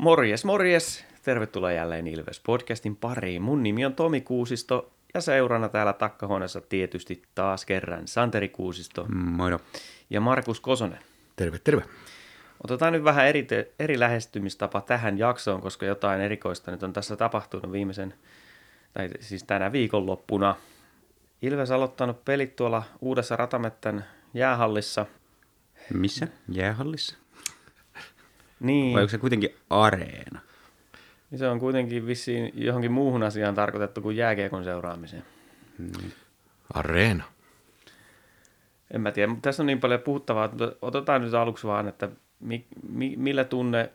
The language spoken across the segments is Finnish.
Morjes, morjes! Tervetuloa jälleen Ilves podcastin pariin. Mun nimi on Tomi Kuusisto ja seurana täällä takkahuoneessa tietysti taas kerran Santeri Kuusisto Moino. ja Markus Kosonen. Terve, terve. Otetaan nyt vähän eri, eri lähestymistapa tähän jaksoon, koska jotain erikoista nyt on tässä tapahtunut viimeisen, tai siis tänä viikonloppuna. Ilves aloittanut pelit tuolla uudessa Ratamettän jäähallissa. Missä? Jäähallissa? Niin, Vai onko se kuitenkin areena? se on kuitenkin vissiin johonkin muuhun asiaan tarkoitettu kuin jääkiekon seuraamiseen. Areena. En mä tiedä, mutta tässä on niin paljon puhuttavaa, että otetaan nyt aluksi vaan, että mi, mi, millä tunne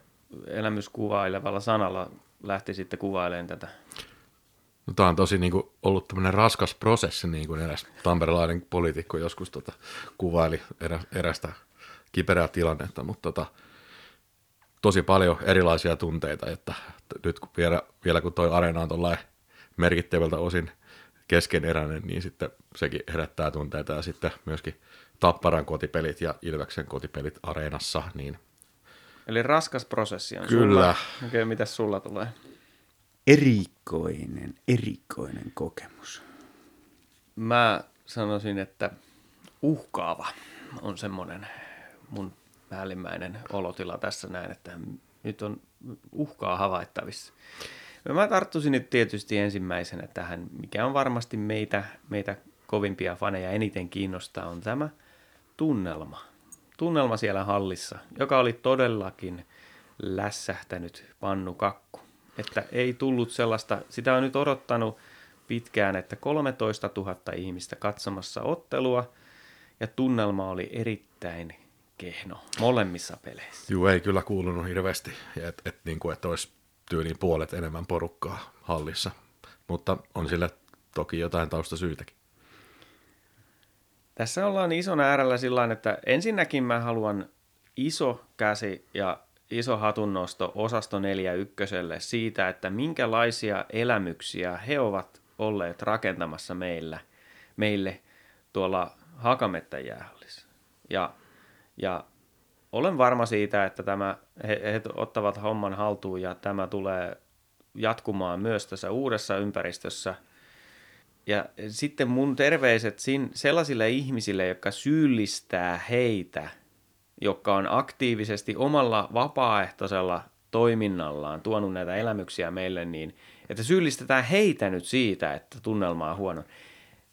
elämyskuvailevalla sanalla lähti sitten kuvailemaan tätä. No, tämä on tosi niin kuin, ollut tämmöinen raskas prosessi, niin kuin eräs tamperelainen poliitikko joskus tota, kuvaili erä, erästä kiperää tilannetta, mutta tota, tosi paljon erilaisia tunteita, että nyt kun vielä, vielä kun toi areena on tuollainen merkittävältä osin keskeneräinen, niin sitten sekin herättää tunteita ja sitten myöskin Tapparan kotipelit ja Ilveksen kotipelit areenassa, niin Eli raskas prosessi on Kyllä. sulla. Okei, okay, mitäs sulla tulee? Erikoinen, erikoinen kokemus. Mä sanoisin, että uhkaava on semmoinen mun päällimmäinen olotila tässä näin, että nyt on uhkaa havaittavissa. No Mä tarttuisin nyt tietysti ensimmäisenä tähän, mikä on varmasti meitä, meitä kovimpia faneja eniten kiinnostaa, on tämä tunnelma. Tunnelma siellä hallissa, joka oli todellakin lässähtänyt pannukakku. Että ei tullut sellaista, sitä on nyt odottanut pitkään, että 13 000 ihmistä katsomassa ottelua ja tunnelma oli erittäin kehno molemmissa peleissä. Juu, ei kyllä kuulunut hirveästi, että et, niin kuin, että olisi tyyliin puolet enemmän porukkaa hallissa, mutta on sille toki jotain taustasyytäkin. Tässä ollaan ison äärellä sillä tavalla, että ensinnäkin mä haluan iso käsi ja iso hatunnosto osasto 41 siitä, että minkälaisia elämyksiä he ovat olleet rakentamassa meillä, meille tuolla Hakamettä jäähallissa. Ja, ja olen varma siitä, että tämä, he, he ottavat homman haltuun ja tämä tulee jatkumaan myös tässä uudessa ympäristössä – ja sitten mun terveiset sin, sellaisille ihmisille, jotka syyllistää heitä, jotka on aktiivisesti omalla vapaaehtoisella toiminnallaan tuonut näitä elämyksiä meille, niin että syyllistetään heitä nyt siitä, että tunnelma on huono.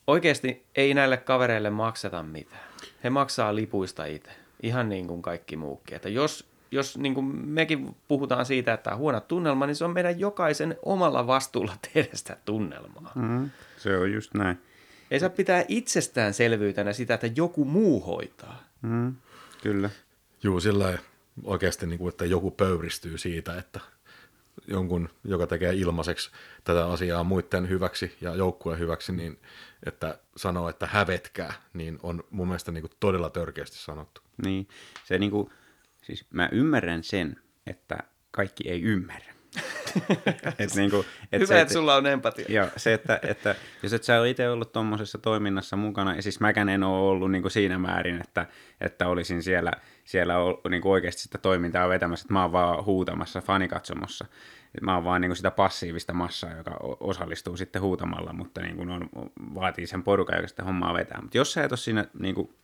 Oikeasti ei näille kavereille makseta mitään. He maksaa lipuista itse, ihan niin kuin kaikki muukin. Että jos, jos niin kuin mekin puhutaan siitä, että on huono tunnelma, niin se on meidän jokaisen omalla vastuulla tehdä sitä tunnelmaa. Mm, se on just näin. Ei saa pitää itsestäänselvyytenä sitä, että joku muu hoitaa. Mm, kyllä. Juu, sillä oikeasti, niin kuin, että joku pöyristyy siitä, että jonkun, joka tekee ilmaiseksi tätä asiaa muiden hyväksi ja joukkueen hyväksi, niin että sanoo, että hävetkää, niin on mun mielestä niin kuin todella törkeästi sanottu. Niin, se niinku, siis mä ymmärrän sen, että kaikki ei ymmärrä. et niinku, et Hyvä, se, että sulla on empatia. Joo, se, että, että jos et sä ole itse ollut tuommoisessa toiminnassa mukana, ja siis mäkään en ole ollut niin kuin siinä määrin, että, että olisin siellä, siellä niin kuin oikeasti sitä toimintaa vetämässä, että mä oon vaan huutamassa fanikatsomossa. Mä oon vaan niin kuin sitä passiivista massaa, joka osallistuu sitten huutamalla, mutta niin kuin on, vaatii sen porukan, joka sitä hommaa vetää. Mutta jos sä et ole siinä niin kuin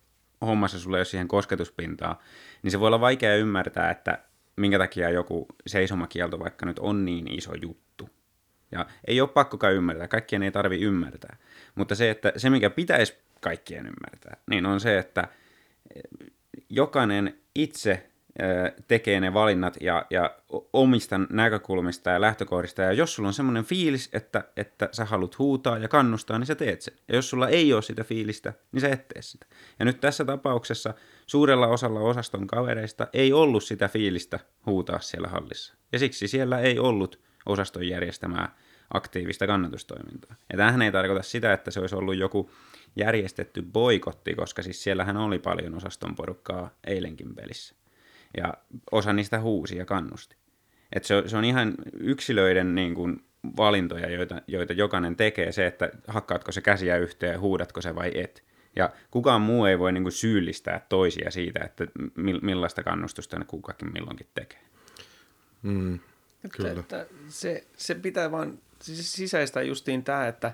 hommassa, sulla ei ole siihen kosketuspintaa, niin se voi olla vaikea ymmärtää, että minkä takia joku seisomakielto vaikka nyt on niin iso juttu. Ja ei ole pakkokaan ymmärtää, kaikkien ei tarvi ymmärtää. Mutta se, että se mikä pitäisi kaikkien ymmärtää, niin on se, että jokainen itse tekee ne valinnat ja, ja omista näkökulmista ja lähtökohdista. Ja jos sulla on semmoinen fiilis, että, että sä haluat huutaa ja kannustaa, niin sä teet sen. Ja jos sulla ei ole sitä fiilistä, niin sä et tee sitä. Ja nyt tässä tapauksessa suurella osalla osaston kavereista ei ollut sitä fiilistä huutaa siellä hallissa. Ja siksi siellä ei ollut osaston järjestämää aktiivista kannatustoimintaa. Ja tämähän ei tarkoita sitä, että se olisi ollut joku järjestetty boikotti, koska siis siellähän oli paljon osaston porukkaa eilenkin pelissä. Ja osa niistä huusi ja kannusti. Et se, on- se on ihan yksilöiden niin kuin, valintoja, joita, joita jokainen tekee, se, että hakkaatko se käsiä yhteen ja huudatko se vai et. Ja kukaan muu ei voi niin kuin, syyllistää toisia siitä, että mi- millaista kannustusta ne kukakin milloinkin tekee. Mm. Kyllä. Että se, se pitää vaan siis sisäistä justiin tämä, että,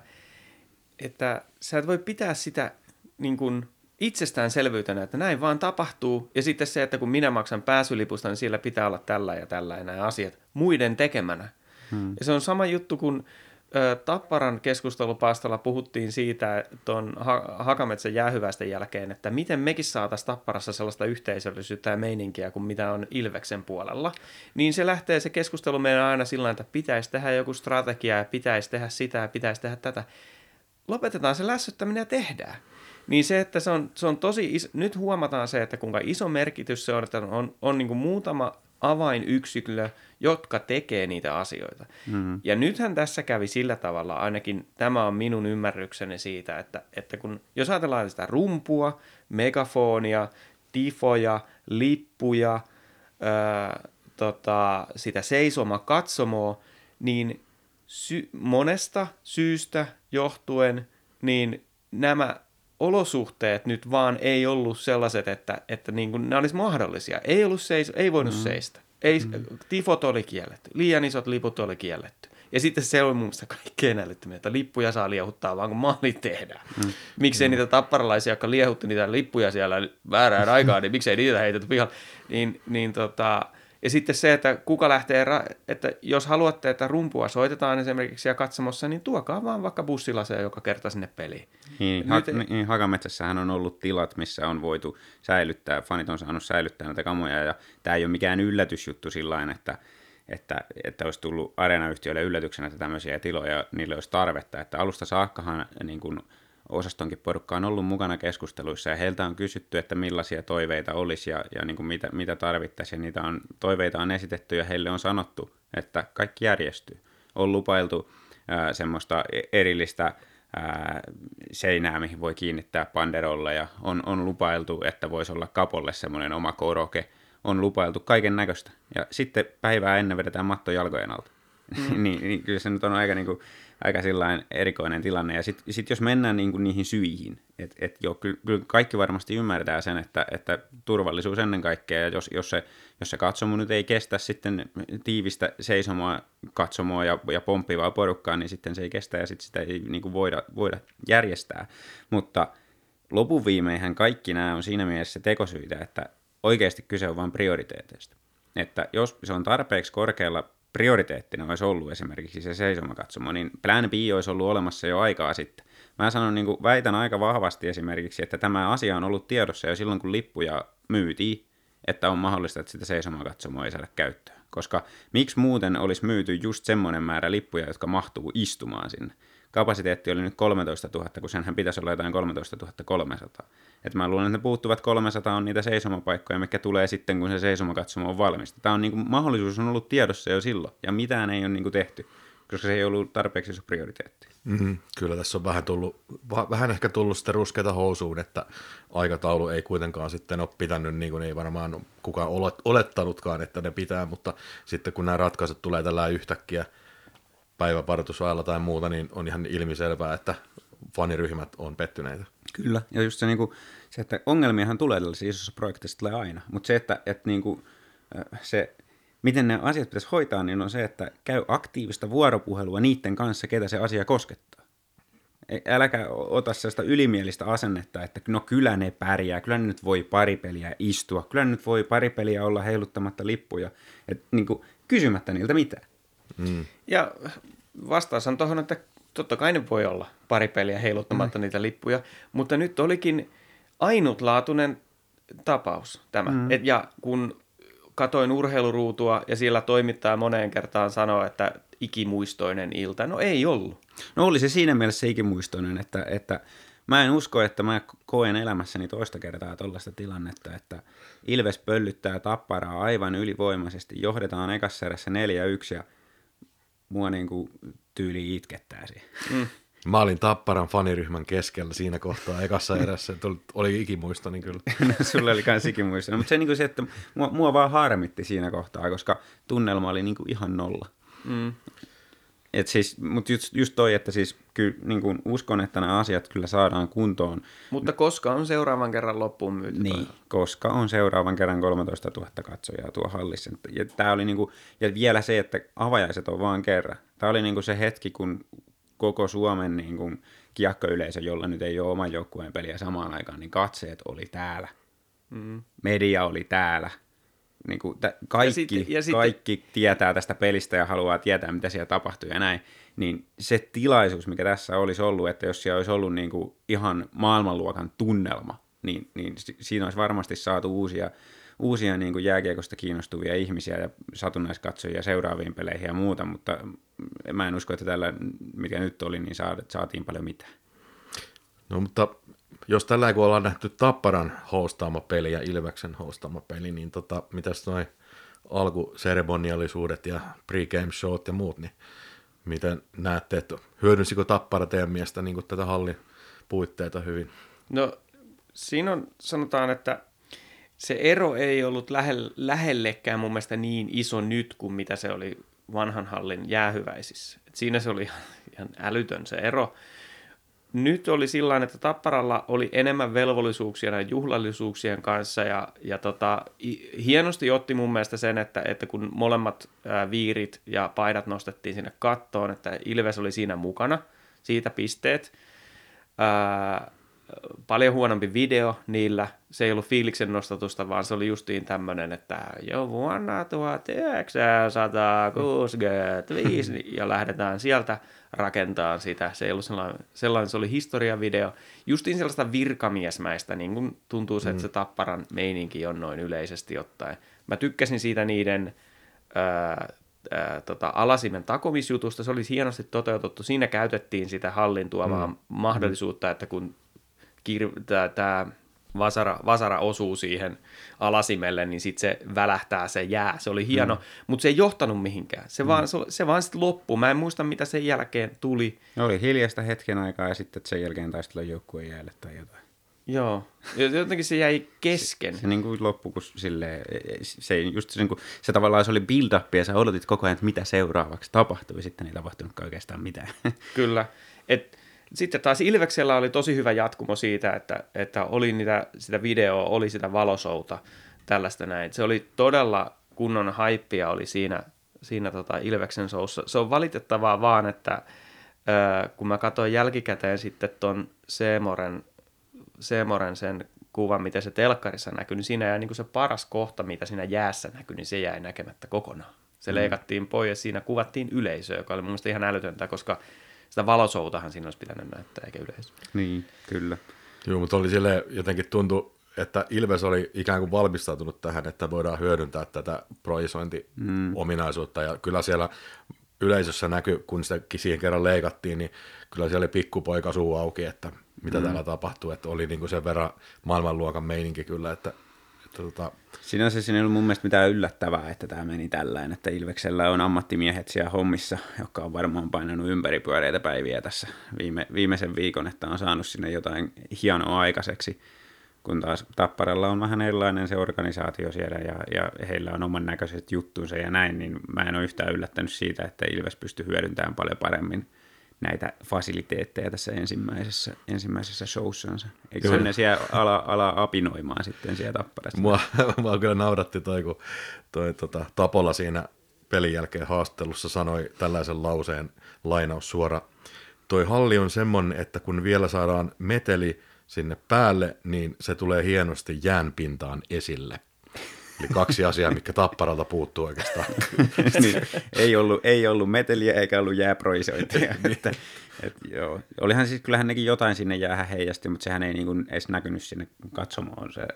että sä et voi pitää sitä niin kuin itsestäänselvyytenä, että näin vaan tapahtuu. Ja sitten se, että kun minä maksan pääsylipusta, niin siellä pitää olla tällä ja tällä ja nämä asiat muiden tekemänä. Hmm. Ja se on sama juttu, kun ö, Tapparan keskustelupaastolla puhuttiin siitä tuon ha- Hakametsän jäähyväisten jälkeen, että miten mekin saataisiin Tapparassa sellaista yhteisöllisyyttä ja meininkiä kuin mitä on Ilveksen puolella. Niin se lähtee se keskustelu meidän aina sillä että pitäisi tehdä joku strategia ja pitäisi tehdä sitä ja pitäisi tehdä tätä. Lopetetaan se lässyttäminen ja tehdään. Niin se, että se on, se on tosi iso, nyt huomataan se, että kuinka iso merkitys se on, että on, on niin muutama avainyksikö, jotka tekee niitä asioita. Mm. Ja nythän tässä kävi sillä tavalla, ainakin tämä on minun ymmärrykseni siitä, että, että kun, jos ajatellaan sitä rumpua, megafonia, tifoja, lippuja, ää, tota, sitä seisoma katsomoa, niin sy- monesta syystä johtuen, niin nämä olosuhteet nyt vaan ei ollut sellaiset, että, että niin kuin ne olisi mahdollisia. Ei, ollut seis, ei voinut mm. seistä. Ei, mm. Tifot oli kielletty. Liian isot liput oli kielletty. Ja sitten se oli mun mielestä kaikkein älyttömiä, että lippuja saa liehuttaa vaan kun maali tehdään. Mm. Miksei mm. niitä tapparalaisia, jotka liehutti niitä lippuja siellä väärään aikaan, niin miksei niitä heitetty pihalle. Niin, niin tota, ja sitten se, että kuka lähtee, että jos haluatte, että rumpua soitetaan esimerkiksi siellä katsomossa, niin tuokaa vaan vaikka bussilasea joka kerta sinne peliin. Niin, ha- Nyt... niin Hakametsässähän on ollut tilat, missä on voitu säilyttää, fanit on saanut säilyttää näitä kamoja, ja tämä ei ole mikään yllätysjuttu sillä että että, että olisi tullut areenayhtiöille yllätyksenä, että tämmöisiä tiloja niille olisi tarvetta. Että alusta saakkahan niin kuin, osastonkin porukka on ollut mukana keskusteluissa ja heiltä on kysytty, että millaisia toiveita olisi ja, ja niin kuin mitä, mitä tarvittaisiin. Niitä on, toiveita on esitetty ja heille on sanottu, että kaikki järjestyy. On lupailtu ää, semmoista e-, erillistä ää, seinää, mihin voi kiinnittää panderolla ja on, on lupailtu, että voisi olla kapolle semmoinen oma koroke. On lupailtu kaiken näköistä. Ja sitten päivää ennen vedetään matto jalkojen alta. Mm. niin, niin kyllä se nyt on aika niin kuin, aika erikoinen tilanne. Ja sitten sit jos mennään niinku niihin syihin, että et joo, kyllä, kaikki varmasti ymmärtää sen, että, että turvallisuus ennen kaikkea, ja jos, jos, se, jos se katsomo nyt ei kestä sitten tiivistä seisomaa katsomoa ja, ja pomppivaa porukkaa, niin sitten se ei kestä ja sitten sitä ei niinku voida, voida järjestää. Mutta lopun viimeinhän kaikki nämä on siinä mielessä tekosyitä, että oikeasti kyse on vain prioriteeteista. Että jos se on tarpeeksi korkealla prioriteettina olisi ollut esimerkiksi se seisomakatsomo, niin Plan B olisi ollut olemassa jo aikaa sitten. Mä sanon, niin kuin, väitän aika vahvasti esimerkiksi, että tämä asia on ollut tiedossa jo silloin, kun lippuja myytiin, että on mahdollista, että sitä seisomakatsomoa ei saada käyttöön. Koska miksi muuten olisi myyty just semmoinen määrä lippuja, jotka mahtuu istumaan sinne? Kapasiteetti oli nyt 13 000, kun senhän pitäisi olla jotain 13 300. Et mä luulen, että ne puuttuvat 300 on niitä seisomapaikkoja, mikä tulee sitten, kun se seisomakatsomo on valmista. Tämä on niin kuin, mahdollisuus on ollut tiedossa jo silloin, ja mitään ei ole niin kuin tehty, koska se ei ollut tarpeeksi iso prioriteetti. Mm-hmm. Kyllä tässä on vähän, tullut, vähän ehkä tullut sitten ruskeita housuun, että aikataulu ei kuitenkaan sitten ole pitänyt, niin kuin ei varmaan kukaan olettanutkaan, että ne pitää, mutta sitten kun nämä ratkaisut tulee tällä yhtäkkiä – päiväpartusajalla tai muuta, niin on ihan ilmiselvää, että faniryhmät on pettyneitä. Kyllä, ja just se, niin kuin, se että ongelmiahan tulee tällaisissa isossa projektissa tulee aina, mutta se, että, että niin kuin, se, miten ne asiat pitäisi hoitaa, niin on se, että käy aktiivista vuoropuhelua niiden kanssa, ketä se asia koskettaa. Äläkä ota sellaista ylimielistä asennetta, että no kyllä ne pärjää, kyllä ne nyt voi pari peliä istua, kyllä ne nyt voi pari peliä olla heiluttamatta lippuja, et, niin kuin, kysymättä niiltä mitään. Mm. Ja vastaus on tuohon, että totta kai ne voi olla pari peliä heiluttamatta mm. niitä lippuja, mutta nyt olikin ainutlaatuinen tapaus tämä. Mm. Et, ja kun katoin urheiluruutua ja siellä toimittaja moneen kertaan sanoi, että ikimuistoinen ilta. No ei ollut. No oli se siinä mielessä ikimuistoinen, että, että mä en usko, että mä koen elämässäni toista kertaa tuollaista tilannetta, että Ilves pöllyttää tapparaa aivan ylivoimaisesti, johdetaan ekassa 4-1 ja mua niin kuin tyyli itkettää siihen. Mm. Mä olin Tapparan faniryhmän keskellä siinä kohtaa ekassa erässä, että oli ikimuisto, niin kyllä. no, sulla oli kans ikimuisto. Mutta se, niin kuin se, että mua, mua vaan harmitti siinä kohtaa, koska tunnelma oli niin kuin ihan nolla. Mm. Et siis, mutta just, just toi, että siis kyllä niin kuin uskon, että nämä asiat kyllä saadaan kuntoon. Mutta koska on seuraavan kerran loppuun myyty? Niin, koska on seuraavan kerran 13 000 katsojaa tuo hallissa. Ja, tää oli niin kuin, ja vielä se, että avajaiset on vaan kerran. Tämä oli niin kuin se hetki, kun koko Suomen niin kuin kiekkoyleisö, jolla nyt ei ole oman joukkueen peliä samaan aikaan, niin katseet oli täällä. Mm. Media oli täällä. Niin kuin t- kaikki, ja sit, ja sit... kaikki tietää tästä pelistä ja haluaa tietää, mitä siellä tapahtuu ja näin. Niin se tilaisuus, mikä tässä olisi ollut, että jos siellä olisi ollut niin kuin ihan maailmanluokan tunnelma, niin, niin siinä olisi varmasti saatu uusia, uusia niin kuin jääkiekosta kiinnostuvia ihmisiä ja satunnaiskatsojia seuraaviin peleihin ja muuta, mutta mä en usko, että tällä, mikä nyt oli, niin saatiin paljon mitään. No mutta jos tällä kun ollaan nähty Tapparan hostaama peli ja Ilveksen hostaama peli, niin tota, mitäs noin alkuseremoniallisuudet ja pregame showt ja muut, niin miten näette, että hyödynsikö Tappara teidän mielestä niin kuin tätä hallin puitteita hyvin? No siinä on, sanotaan, että se ero ei ollut lähe, lähellekään mun mielestä niin iso nyt kuin mitä se oli vanhan hallin jäähyväisissä. Et siinä se oli ihan älytön se ero nyt oli sillä että Tapparalla oli enemmän velvollisuuksia näiden juhlallisuuksien kanssa ja, ja tota, hienosti otti mun mielestä sen, että, että kun molemmat ää, viirit ja paidat nostettiin sinne kattoon, että Ilves oli siinä mukana, siitä pisteet. Ää, paljon huonompi video niillä. Se ei ollut fiiliksen nostatusta, vaan se oli justiin tämmöinen, että jo vuonna 1965 ja lähdetään sieltä rakentaa sitä. Se ei ollut sellainen, sellainen se oli historiavideo. Justiin sellaista virkamiesmäistä, niin kuin tuntuu se, että se mm. Tapparan meininki on noin yleisesti ottaen. Mä tykkäsin siitä niiden ää, ää, tota, alasimen takomisjutusta, se oli hienosti toteutettu. Siinä käytettiin sitä hallintuavaa mm. mahdollisuutta, että kun kir- tämä vasara, vasara osuu siihen alasimelle, niin sitten se välähtää se jää. Se oli hieno, mm. mutta se ei johtanut mihinkään. Se mm. vaan, se, se vaan sitten loppui. Mä en muista, mitä sen jälkeen tuli. Oli hiljasta hetken aikaa ja sitten sen jälkeen taisi tulla joukkueen jäälle tai jotain. Joo, jotenkin se jäi kesken. Se, se niin kuin loppui, kun sille, se, just se, niin kuin, se tavallaan se oli build up ja sä odotit koko ajan, että mitä seuraavaksi tapahtui, sitten ei tapahtunutkaan oikeastaan mitään. Kyllä, että sitten taas Ilveksellä oli tosi hyvä jatkumo siitä, että, että oli niitä, sitä videoa, oli sitä valosouta, tällaista näin. Se oli todella kunnon haippia oli siinä, siinä tota Ilveksen soussa. Se on valitettavaa vaan, että ää, kun mä katsoin jälkikäteen sitten ton Seemoren, Seemoren sen kuvan, miten se telkkarissa näkyy, niin siinä jäi niin se paras kohta, mitä siinä jäässä näkyy, niin se jäi näkemättä kokonaan. Se mm. leikattiin pois ja siinä kuvattiin yleisöä, joka oli mun mielestä ihan älytöntä, koska sitä valosoutahan siinä olisi pitänyt näyttää, eikä yleisö. Niin, kyllä. Joo, mutta oli sille jotenkin tuntu, että Ilves oli ikään kuin valmistautunut tähän, että voidaan hyödyntää tätä projisointi-ominaisuutta, mm. ja kyllä siellä yleisössä näkyy, kun sitä siihen kerran leikattiin, niin kyllä siellä oli pikkupoika suu auki, että mitä mm. täällä tapahtuu, että oli niin kuin sen verran maailmanluokan meininki kyllä, että tota... Sinänsä siinä ei ollut mun mielestä mitään yllättävää, että tämä meni tällainen, että Ilveksellä on ammattimiehet siellä hommissa, jotka on varmaan painanut ympäripyöreitä päiviä tässä viime, viimeisen viikon, että on saanut sinne jotain hienoa aikaiseksi, kun taas Tapparalla on vähän erilainen se organisaatio siellä ja, ja heillä on oman näköiset juttunsa ja näin, niin mä en ole yhtään yllättänyt siitä, että Ilves pystyy hyödyntämään paljon paremmin – näitä fasiliteetteja tässä ensimmäisessä, ensimmäisessä showssansa. Eikö ne siellä ala, ala apinoimaan sitten siellä tapparassa? Mua, mua kyllä nauratti toi, kun toi, tota, Tapola siinä pelin jälkeen haastattelussa sanoi tällaisen lauseen lainaus suora. Toi halli on semmoinen, että kun vielä saadaan meteli sinne päälle, niin se tulee hienosti jäänpintaan esille. Eli kaksi asiaa, mikä tapparalta puuttuu oikeastaan. niin, ei, ollut, ei ollut meteliä eikä ollut jääproisointia. Niin. että, et, joo. Olihan siis, kyllähän nekin jotain sinne jäähän heijasti, mutta sehän ei niin kuin edes näkynyt sinne katsomoon se,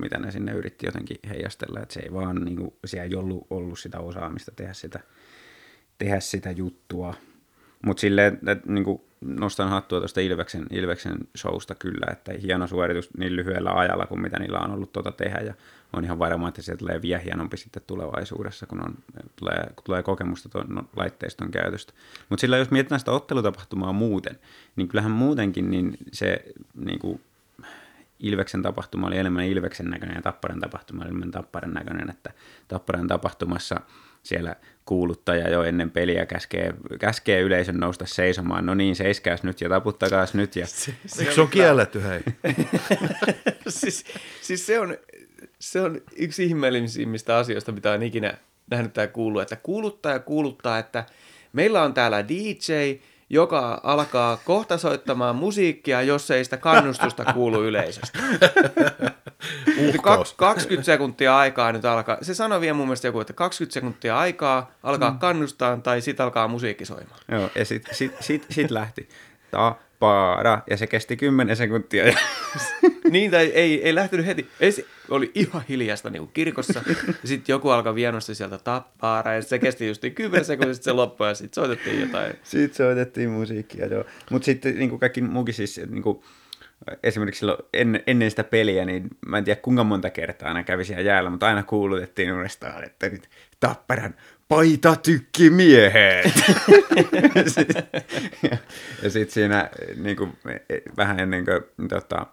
mitä ne sinne yritti jotenkin heijastella. Että se ei vaan, niin kuin, siellä ei ollut, ollut sitä osaamista tehdä sitä, tehdä sitä juttua. Mutta silleen, että niin kuin, nostan hattua tuosta Ilveksen, Ilveksen showsta kyllä, että hieno suoritus niin lyhyellä ajalla kuin mitä niillä on ollut tuota tehdä ja on ihan varma, että se tulee vielä hienompi sitten tulevaisuudessa, kun, on, tulee, kun tulee kokemusta tuon no, laitteiston käytöstä. Mutta sillä jos mietitään sitä ottelutapahtumaa muuten, niin kyllähän muutenkin niin se niin kuin, Ilveksen tapahtuma oli enemmän Ilveksen näköinen ja Tapparan tapahtuma oli enemmän Tapparan näköinen, että Tapparan tapahtumassa siellä kuuluttaja jo ennen peliä käskee, käskee yleisön nousta seisomaan. No niin, seiskääs nyt ja taputtakaas nyt. Ja... Eikö se on kielletty, hei? siis, siis se, on, se on yksi ihmeellisimmistä asioista, mitä on ikinä nähnyt tai kuullut, että kuuluttaja kuuluttaa, että meillä on täällä DJ, joka alkaa kohta soittamaan musiikkia, jos ei sitä kannustusta kuulu yleisöstä. Uhkaus. 20 sekuntia aikaa nyt alkaa. Se sanoi vielä mun mielestä joku, että 20 sekuntia aikaa alkaa mm. kannustaa tai sitten alkaa musiikki soimaan. Joo, ja sitten sit, sit, sit lähti. Tapara, ja se kesti 10 sekuntia. Ja... niin, tai ei, ei lähtenyt heti. Ei, oli ihan hiljasta niin kuin kirkossa. ja sitten joku alkoi vienosti sieltä tappaara, ja se kesti just 10 sekuntia, sitten se loppui, ja sitten soitettiin jotain. Sitten soitettiin musiikkia, joo. Mutta sitten niin kuin kaikki muukin siis, niin kuin, esimerkiksi silloin ennen, ennen sitä peliä, niin mä en tiedä kuinka monta kertaa aina kävi siellä jäällä, mutta aina kuulutettiin uudestaan, että nyt Tapparan paita tykki miehet. ja, ja sitten siinä niin kuin, vähän ennen kuin tota,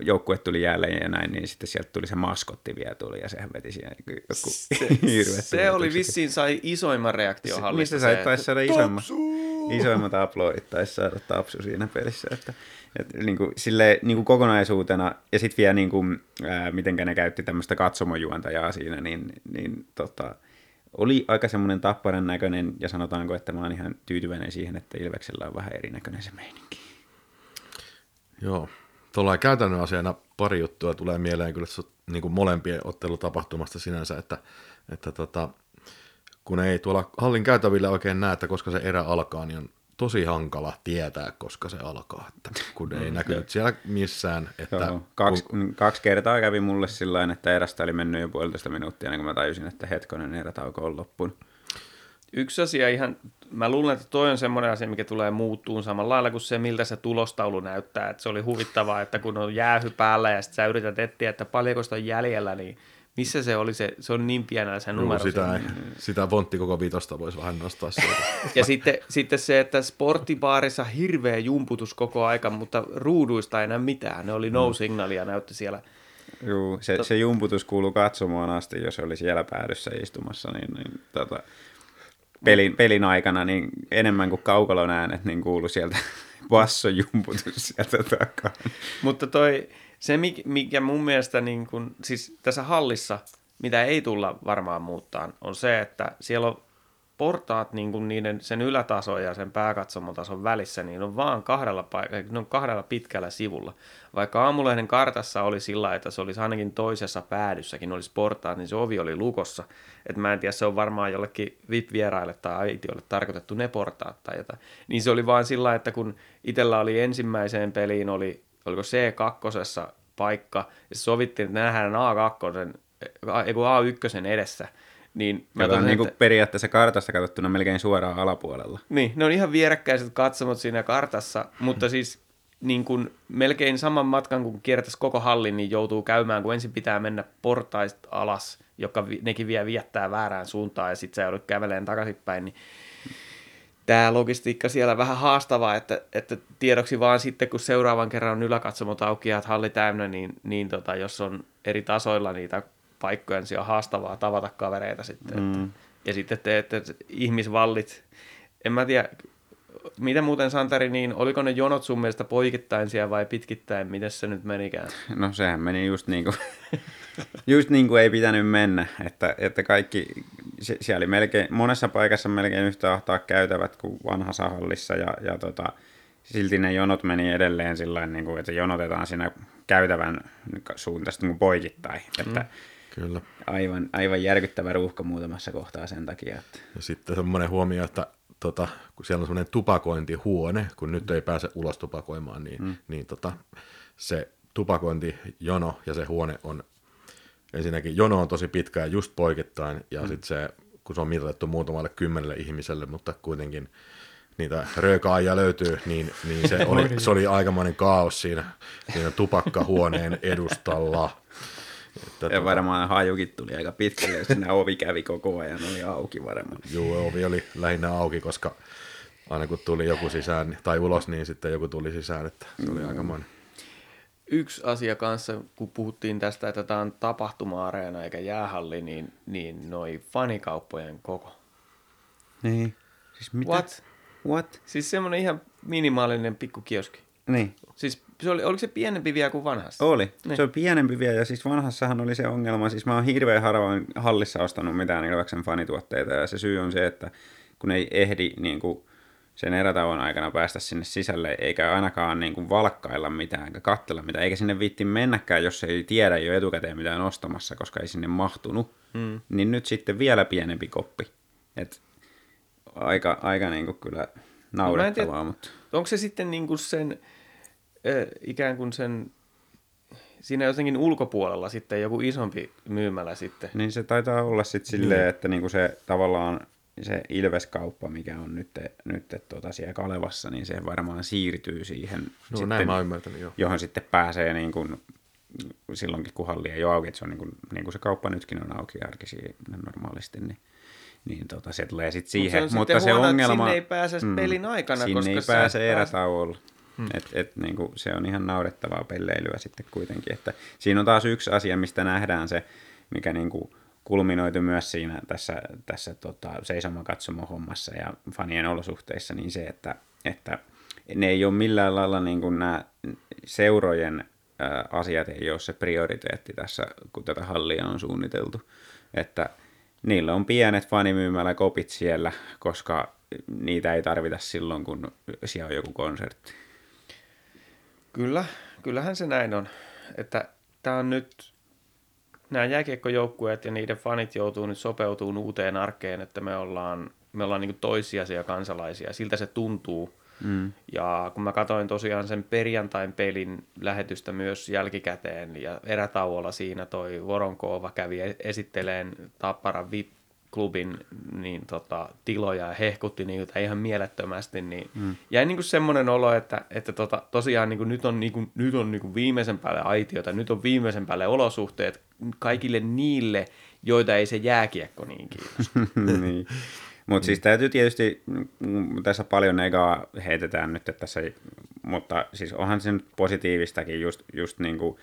joukkue tuli jälleen ja näin, niin sitten sieltä tuli se maskotti vielä tuli ja sehän veti siihen niin joku se, se oli vissiin sai isoimman reaktion hallista. Mistä sä taisi saada isoimmat, isoimmat aplodit taisi saada Tapsu siinä pelissä, että et, niin kuin, sille, niin kuin kokonaisuutena, ja sitten vielä niin kuin, ää, mitenkä ne käytti tämmöistä katsomojuontajaa siinä, niin, niin tota, oli aika semmoinen tapparan näköinen, ja sanotaanko, että mä oon ihan tyytyväinen siihen, että Ilveksellä on vähän erinäköinen se meininki. Joo, tuolla käytännön asiana pari juttua tulee mieleen kyllä niin kuin molempien ottelutapahtumasta sinänsä, että, että tota, kun ei tuolla hallin käytävillä oikein näe, että koska se erä alkaa, niin on tosi hankala tietää, koska se alkaa, että kun ei näkynyt siellä missään. Että Joo, kaksi, kun... kaksi kertaa kävi mulle sillä että erästä oli mennyt jo puolitoista minuuttia, niin kun mä tajusin, että hetkonen erätauko on loppunut. Yksi asia ihan, mä luulen, että toi on semmoinen asia, mikä tulee muuttuun samalla lailla kuin se, miltä se tulostaulu näyttää. Että se oli huvittavaa, että kun on jäähy päällä ja sitten sä yrität etsiä, että paljonko sitä on jäljellä, niin missä se oli se, se on niin pienellä se numero. Sitä, ei, sitä vontti koko vitosta voisi vähän nostaa sieltä. ja sitten, sitten se, että sporttibaarissa hirveä jumputus koko aika, mutta ruuduista ei enää mitään. Ne oli no signaalia ja näytti siellä. Joo, se, se jumputus kuuluu katsomaan asti, jos oli siellä päädyssä istumassa, niin, niin tota, pelin, pelin aikana niin enemmän kuin kaukalon äänet, niin kuului sieltä bassojumputus sieltä takaa. Mutta toi, se, mikä mun mielestä niin kun, siis tässä hallissa, mitä ei tulla varmaan muuttaa, on se, että siellä on portaat niin kuin niiden, sen ylätason ja sen pääkatsomotason välissä, niin on vaan kahdella, paik- ne on kahdella pitkällä sivulla. Vaikka aamulehden kartassa oli sillä, että se olisi ainakin toisessa päädyssäkin olisi portaat, niin se ovi oli lukossa. Et mä en tiedä, se on varmaan jollekin VIP-vieraille tai aitiolle tarkoitettu ne portaat tai jotain. Niin se oli vaan sillä, että kun itsellä oli ensimmäiseen peliin, oli, oliko C2 paikka, ja sovittiin, että nähdään A2, ei A1 edessä, niin mä Kato, niin kuin että... periaatteessa kartasta katsottuna melkein suoraan alapuolella. Niin, ne on ihan vierekkäiset katsomot siinä kartassa, mutta siis niin kuin melkein saman matkan, kun kiertäisi koko hallin, niin joutuu käymään, kun ensin pitää mennä portaista alas, joka nekin vie viettää väärään suuntaan, ja sitten sä joudut käveleen takaisinpäin, niin tämä logistiikka siellä vähän haastavaa, että, että tiedoksi vaan sitten, kun seuraavan kerran on yläkatsomot auki ja halli täynnä, niin, niin tota, jos on eri tasoilla niitä paikkoja, niin se on haastavaa tavata kavereita sitten. Mm. Että, ja sitten teette ihmisvallit. En mä tiedä, mitä muuten Santeri, niin oliko ne jonot sun mielestä poikittain siellä vai pitkittäin? Miten se nyt menikään? No sehän meni just niin kuin, just niin kuin ei pitänyt mennä, että, että kaikki, siellä oli melkein, monessa paikassa melkein yhtä ahtaa käytävät kuin vanhassa hallissa ja, ja tota, silti ne jonot meni edelleen sillä niin kuin, että jonotetaan siinä käytävän suuntaista niin poikittain. Että, mm Kyllä. Aivan, aivan järkyttävä ruuhka muutamassa kohtaa sen takia. Että... Ja sitten semmoinen huomio, että tota, kun siellä on semmoinen tupakointihuone, kun nyt ei pääse ulos tupakoimaan, niin, mm. niin tota, se tupakointijono ja se huone on, ensinnäkin jono on tosi pitkä ja just poikittain, ja mm. sitten se, kun se on mitoitettu muutamalle kymmenelle ihmiselle, mutta kuitenkin niitä röökaajia löytyy, niin, niin se, oli, se oli aikamoinen kaos siinä, siinä tupakkahuoneen edustalla. Että ja tota... varmaan hajukin tuli aika pitkälle, jos siinä ovi kävi koko ajan, oli auki varmaan. Joo, ovi oli lähinnä auki, koska aina kun tuli joku sisään tai ulos, niin sitten joku tuli sisään, että se oli mm. aika monen. Yksi asia kanssa, kun puhuttiin tästä, että tämä on tapahtuma-areena eikä jäähalli, niin, niin noi fanikauppojen koko. Niin. Siis mitä? What? What? Siis semmoinen ihan minimaalinen pikku kioski. Niin. Siis se oli, oliko se pienempi vielä kuin vanhassa? Oli. Niin. Se on pienempi vielä ja siis vanhassahan oli se ongelma. Siis mä oon hirveän harvoin hallissa ostanut mitään Ilveksen fanituotteita ja se syy on se, että kun ei ehdi niin kuin sen erätauon aikana päästä sinne sisälle, eikä ainakaan niin kuin valkkailla mitään, eikä katsella mitään, eikä sinne viitti mennäkään, jos ei tiedä jo etukäteen mitään ostamassa, koska ei sinne mahtunut. Mm. Niin nyt sitten vielä pienempi koppi. Et aika, aika niin kuin kyllä naurettavaa, tiedä- mutta... Onko se sitten niin kuin sen, ikään kuin sen, siinä jotenkin ulkopuolella sitten joku isompi myymälä sitten? Niin se taitaa olla sitten silleen, että niinku se tavallaan se Ilveskauppa, mikä on nyt, nyt tuota siellä Kalevassa, niin se varmaan siirtyy siihen, No näin mä oon ymmärtänyt, joo. johon sitten pääsee niin kuin, silloinkin, kun halli ei ole auki, että se on niin kuin, niin kuin se kauppa nytkin on auki arkisin normaalisti, niin, niin tota, se tulee sitten siihen. on Mutta sitten se huono, että ongelma... sinne ei pääse pelin aikana, sinne koska ei pääse- erätauolla. Hmm. Et, et, niin kuin, se on ihan naurettavaa pelleilyä sitten kuitenkin. Että siinä on taas yksi asia, mistä nähdään se, mikä niin kuin kulminoitu myös siinä tässä, tässä tota, seisomakatsomo-hommassa ja fanien olosuhteissa, niin se, että, että ne ei ole millään lailla niin kuin nämä seurojen asiat ei ole se prioriteetti tässä, kun tätä hallia on suunniteltu. Että niillä on pienet fanimyymälä kopit siellä, koska niitä ei tarvita silloin, kun siellä on joku konsertti. Kyllä, kyllähän se näin on. Että tämä on nyt, nämä jääkiekkojoukkueet ja niiden fanit joutuu nyt sopeutumaan uuteen arkeen, että me ollaan, me ollaan niin toissijaisia kansalaisia. Siltä se tuntuu. Mm. Ja kun mä katsoin tosiaan sen perjantain pelin lähetystä myös jälkikäteen ja erätauolla siinä toi Voronkoova kävi e- esitteleen Tapparan VIP-klubin niin tota, tiloja ja hehkutti niitä ihan mielettömästi, niin mm. jäi niin semmoinen olo, että, että tota, tosiaan niin nyt on, niin kuin, nyt on niin kuin viimeisen päälle aitiota, nyt on viimeisen päälle olosuhteet kaikille niille, joita ei se jääkiekko niin kiinnosta. niin. Mutta siis täytyy tietysti, mm, tässä paljon negaa heitetään nyt, että tässä, mutta siis onhan se nyt positiivistakin just, just niin kuin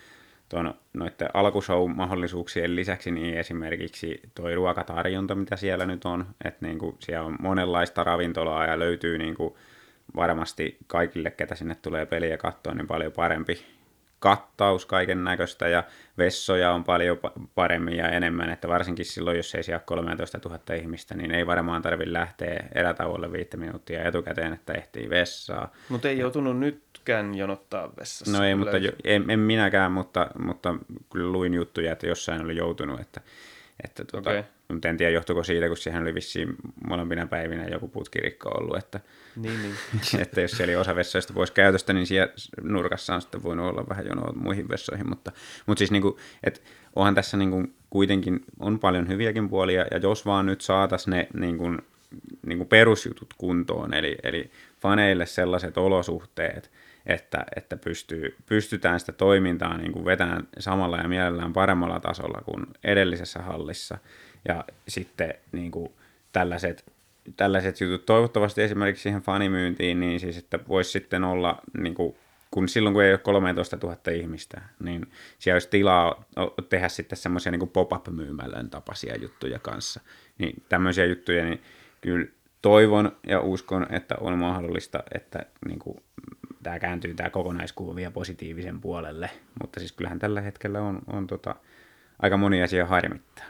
tuon noiden alkushow-mahdollisuuksien lisäksi, niin esimerkiksi toi ruokatarjonta, mitä siellä nyt on, että niin kuin siellä on monenlaista ravintolaa ja löytyy niin kuin varmasti kaikille, ketä sinne tulee peliä katsoa, niin paljon parempi kattaus kaiken näköistä ja vessoja on paljon pa- paremmin ja enemmän, että varsinkin silloin, jos ei siellä ole 13 000 ihmistä, niin ei varmaan tarvitse lähteä erätauolle viittä minuuttia etukäteen, että ehtii vessaa. Mutta ei joutunut nytkään jonottaa vessassa. No ei, mutta jo, en, en minäkään, mutta, mutta kyllä luin juttuja, että jossain oli joutunut, että, että tuota, okay. mutta en tiedä johtuiko siitä, kun siihen oli vissiin molempina päivinä joku putkirikko ollut, että, Niin, niin. että jos siellä oli osa vessoista pois käytöstä, niin siellä nurkassa on sitten voinut olla vähän jonoa muihin vessoihin, mutta, mutta siis niin kuin, että onhan tässä niin kuin kuitenkin on paljon hyviäkin puolia, ja jos vaan nyt saataisiin ne niin kuin, niin kuin perusjutut kuntoon, eli, eli faneille sellaiset olosuhteet, että, että pystyy, pystytään sitä toimintaa niin kuin vetämään samalla ja mielellään paremmalla tasolla kuin edellisessä hallissa, ja sitten niin kuin tällaiset tällaiset jutut. Toivottavasti esimerkiksi siihen fanimyyntiin, niin siis, että voisi sitten olla, niin kuin, kun silloin kun ei ole 13 000 ihmistä, niin siellä olisi tilaa tehdä sitten semmoisia niin pop-up-myymälön tapaisia juttuja kanssa. Niin tämmöisiä juttuja, niin kyllä toivon ja uskon, että on mahdollista, että niin kuin, tämä kääntyy tämä kokonaiskuva vielä positiivisen puolelle, mutta siis kyllähän tällä hetkellä on, on tota, aika moni asia harmittaa.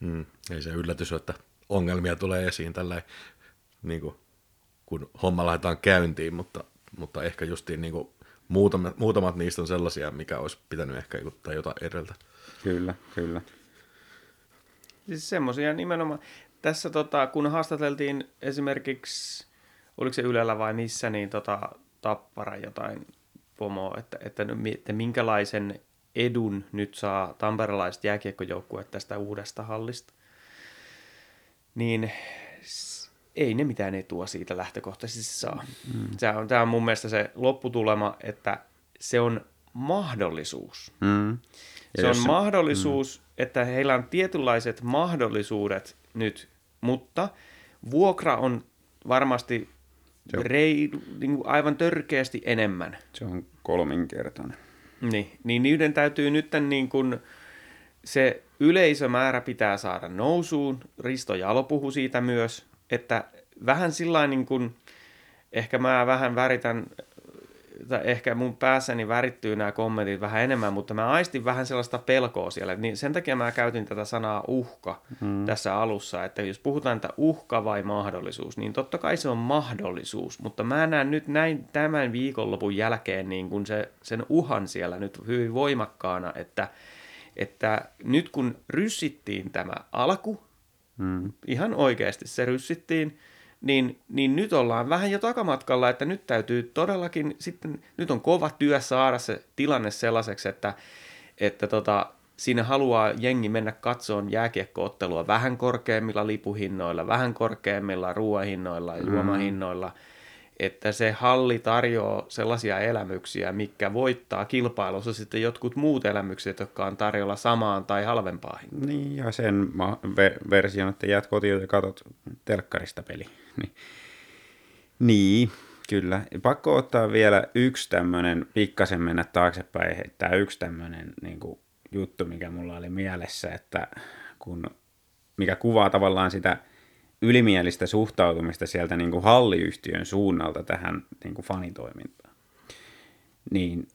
Mm, ei se yllätys ole, että ongelmia tulee esiin tällä niin kuin, kun homma laitetaan käyntiin, mutta, mutta ehkä justiin niin kuin, muutamat, muutamat niistä on sellaisia, mikä olisi pitänyt ehkä tai jotain edeltä. Kyllä, kyllä. Siis semmoisia nimenomaan. Tässä tota, kun haastateltiin esimerkiksi, oliko se Ylellä vai missä, niin tota, Tappara jotain pomoa, että, että, että minkälaisen edun nyt saa tamperelaiset jääkiekkojoukkueet tästä uudesta hallista. Niin ei ne mitään etua siitä lähtökohtaisesti saa. Mm. Tämä, on, tämä on mun mielestä se lopputulema, että se on mahdollisuus. Mm. Ja Se on se- mahdollisuus, mm. että heillä on tietynlaiset mahdollisuudet nyt, mutta vuokra on varmasti Rei, niin kuin aivan törkeästi enemmän. Se on kolminkertainen. Niin, niin niiden täytyy nyt niin kuin se yleisömäärä pitää saada nousuun. Risto Jalo puhui siitä myös, että vähän sillä niin kuin, ehkä mä vähän väritän tai ehkä mun päässäni värittyy nämä kommentit vähän enemmän, mutta mä aistin vähän sellaista pelkoa siellä. Niin sen takia mä käytin tätä sanaa uhka hmm. tässä alussa, että jos puhutaan, että uhka vai mahdollisuus, niin totta kai se on mahdollisuus, mutta mä näen nyt näin tämän viikonlopun jälkeen niin kun se, sen uhan siellä nyt hyvin voimakkaana, että, että nyt kun ryssittiin tämä alku, hmm. ihan oikeasti se ryssittiin, niin, niin nyt ollaan vähän jo takamatkalla, että nyt täytyy todellakin sitten, nyt on kova työ saada se tilanne sellaiseksi, että, että tota, siinä haluaa jengi mennä katsoon jääkiekkoottelua vähän korkeammilla lipuhinnoilla, vähän korkeammilla ruoahinnoilla ja mm. juomahinnoilla, että se halli tarjoaa sellaisia elämyksiä, mikä voittaa kilpailussa sitten jotkut muut elämykset, jotka on tarjolla samaan tai halvempaa hintaan. Niin, ja sen ver- version, että jäät kotiin ja katsot telkkarista peli. Niin. niin, kyllä. Pakko ottaa vielä yksi tämmöinen, pikkasen mennä taaksepäin, heittää yksi tämmöinen niin kuin, juttu, mikä mulla oli mielessä, että kun, mikä kuvaa tavallaan sitä ylimielistä suhtautumista sieltä niin kuin halliyhtiön suunnalta tähän niin kuin fanitoimintaan. Niin